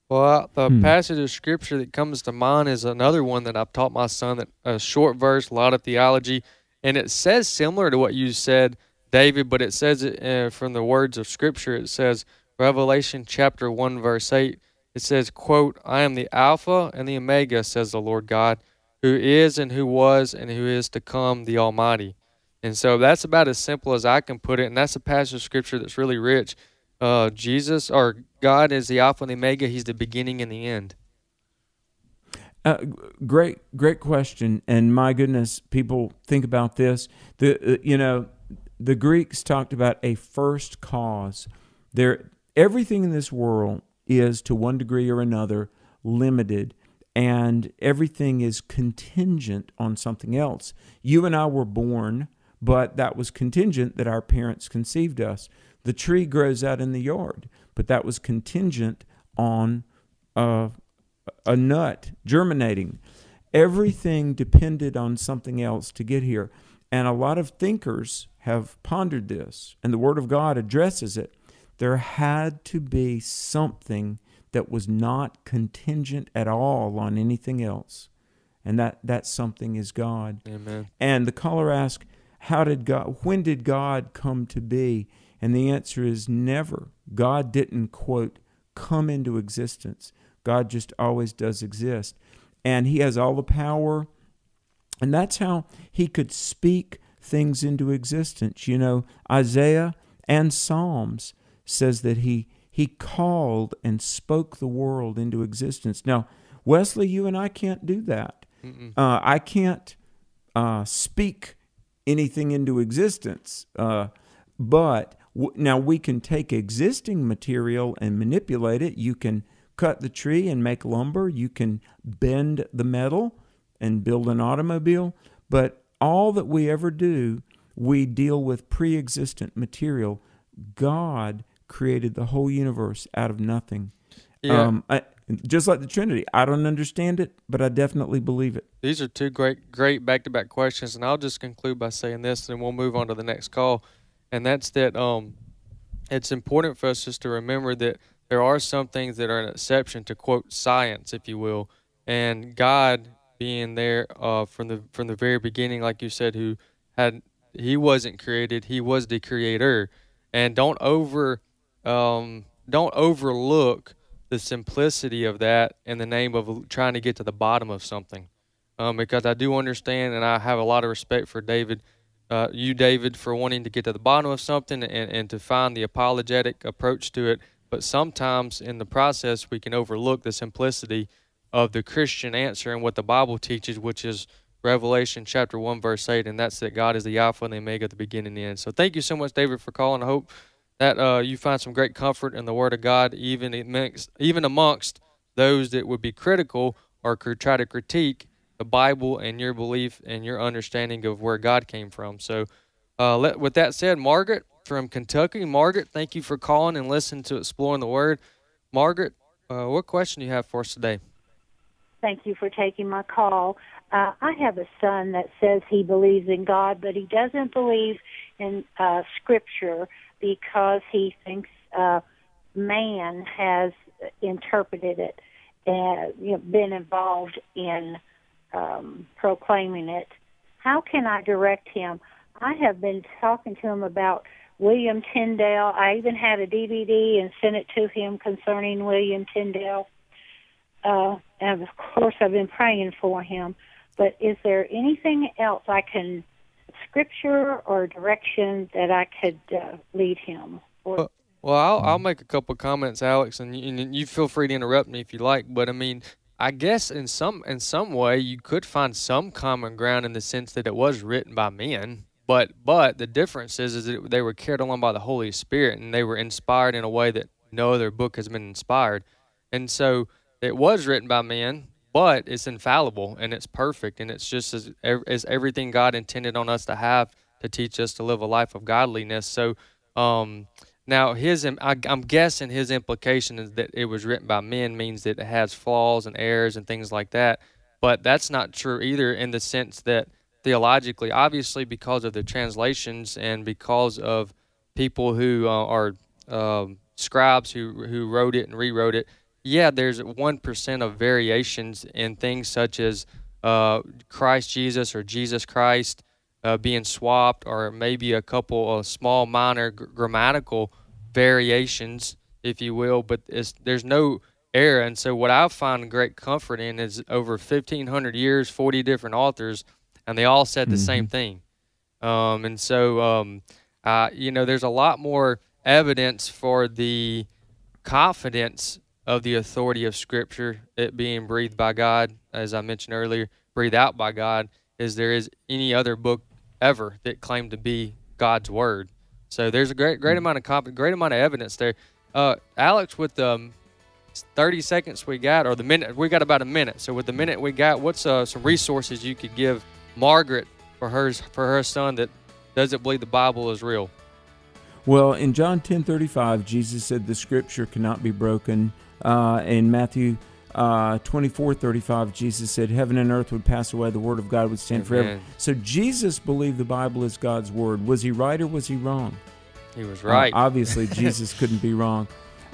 Well, the Hmm. passage of scripture that comes to mind is another one that I've taught my son. That a short verse, a lot of theology, and it says similar to what you said, David, but it says it uh, from the words of scripture. It says Revelation chapter one verse eight. It says, "quote I am the Alpha and the Omega," says the Lord God, who is and who was and who is to come, the Almighty. And so that's about as simple as I can put it. And that's a passage of scripture that's really rich. Uh, Jesus or God is the Alpha and the Omega. He's the beginning and the end. Uh, great, great question. And my goodness, people think about this. The uh, you know, the Greeks talked about a first cause. There, everything in this world is to one degree or another limited, and everything is contingent on something else. You and I were born, but that was contingent that our parents conceived us. The tree grows out in the yard, but that was contingent on uh, a nut germinating. Everything depended on something else to get here. And a lot of thinkers have pondered this, and the Word of God addresses it. There had to be something that was not contingent at all on anything else. And that, that something is God. Amen. And the caller asked, How did God when did God come to be? And the answer is never. God didn't quote come into existence. God just always does exist. And he has all the power. And that's how he could speak things into existence. You know, Isaiah and Psalms says that he he called and spoke the world into existence. Now, Wesley, you and I can't do that. Uh, I can't uh, speak anything into existence, uh, but w- now we can take existing material and manipulate it. You can cut the tree and make lumber. You can bend the metal and build an automobile. But all that we ever do, we deal with pre existent material. God created the whole universe out of nothing. Yeah. Um, I, just like the Trinity. I don't understand it, but I definitely believe it. These are two great, great back-to-back questions, and I'll just conclude by saying this, and we'll move on to the next call, and that's that um, it's important for us just to remember that there are some things that are an exception to quote science, if you will, and God being there uh, from the from the very beginning, like you said, who had he wasn't created, he was the creator, and don't over um, don't overlook the simplicity of that in the name of trying to get to the bottom of something. Um, because I do understand and I have a lot of respect for David, uh, you, David, for wanting to get to the bottom of something and, and to find the apologetic approach to it. But sometimes in the process, we can overlook the simplicity of the Christian answer and what the Bible teaches, which is Revelation chapter 1, verse 8, and that's that God is the Alpha and the Omega, the beginning and the end. So thank you so much, David, for calling. I hope that uh, you find some great comfort in the Word of God, even amongst, even amongst those that would be critical or could try to critique the Bible and your belief and your understanding of where God came from. So, uh, let, with that said, Margaret from Kentucky, Margaret, thank you for calling and listening to Exploring the Word. Margaret, uh, what question do you have for us today? Thank you for taking my call. Uh, I have a son that says he believes in God, but he doesn't believe in uh, Scripture because he thinks uh, man has interpreted it and you know, been involved in um, proclaiming it. How can I direct him? I have been talking to him about William Tyndale. I even had a DVD and sent it to him concerning William Tyndale. Uh, and of course, I've been praying for him. But is there anything else I can, scripture or direction that I could uh, lead him? Or, Well, I'll, I'll make a couple comments, Alex, and you, and you feel free to interrupt me if you like. But I mean, I guess in some in some way you could find some common ground in the sense that it was written by men. But but the difference is is that they were carried along by the Holy Spirit and they were inspired in a way that no other book has been inspired. And so it was written by men, but it's infallible and it's perfect and it's just as as everything God intended on us to have to teach us to live a life of godliness. So um, now his I, I'm guessing his implication is that it was written by men means that it has flaws and errors and things like that. But that's not true either in the sense that theologically, obviously because of the translations and because of people who uh, are um, scribes who who wrote it and rewrote it. Yeah, there's one percent of variations in things such as uh, Christ Jesus or Jesus Christ uh, being swapped, or maybe a couple of small minor gr- grammatical variations, if you will. But it's, there's no error, and so what I find great comfort in is over 1,500 years, 40 different authors, and they all said the same thing. Um, and so, um, uh, you know, there's a lot more evidence for the confidence of the authority of Scripture, it being breathed by God, as I mentioned earlier, breathed out by God, is there is any other book ever that claimed to be God's word. So there's a great, great amount of comp- great amount of evidence there. Uh, Alex, with the um, 30 seconds we got, or the minute we got about a minute. So with the minute we got, what's uh, some resources you could give Margaret for hers for her son that doesn't believe the Bible is real? Well, in John 10:35, Jesus said the scripture cannot be broken. Uh, in Matthew uh, 24:35, Jesus said heaven and earth would pass away, the word of God would stand forever. So Jesus believed the Bible is God's word. Was he right or was he wrong? He was Uh, right. obviously, Jesus couldn't be wrong.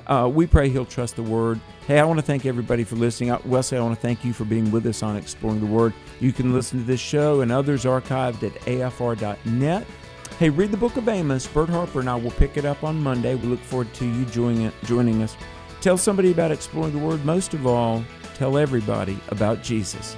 Uh, we pray he'll trust the word. Hey, I want to thank everybody for listening. Uh, Wesley, I want to thank you for being with us on Exploring the Word. You can listen to this show and others archived at afr.net. Hey, read the book of Amos. Bert Harper and I will pick it up on Monday. We look forward to you joining, joining us. Tell somebody about Exploring the Word. Most of all, tell everybody about Jesus.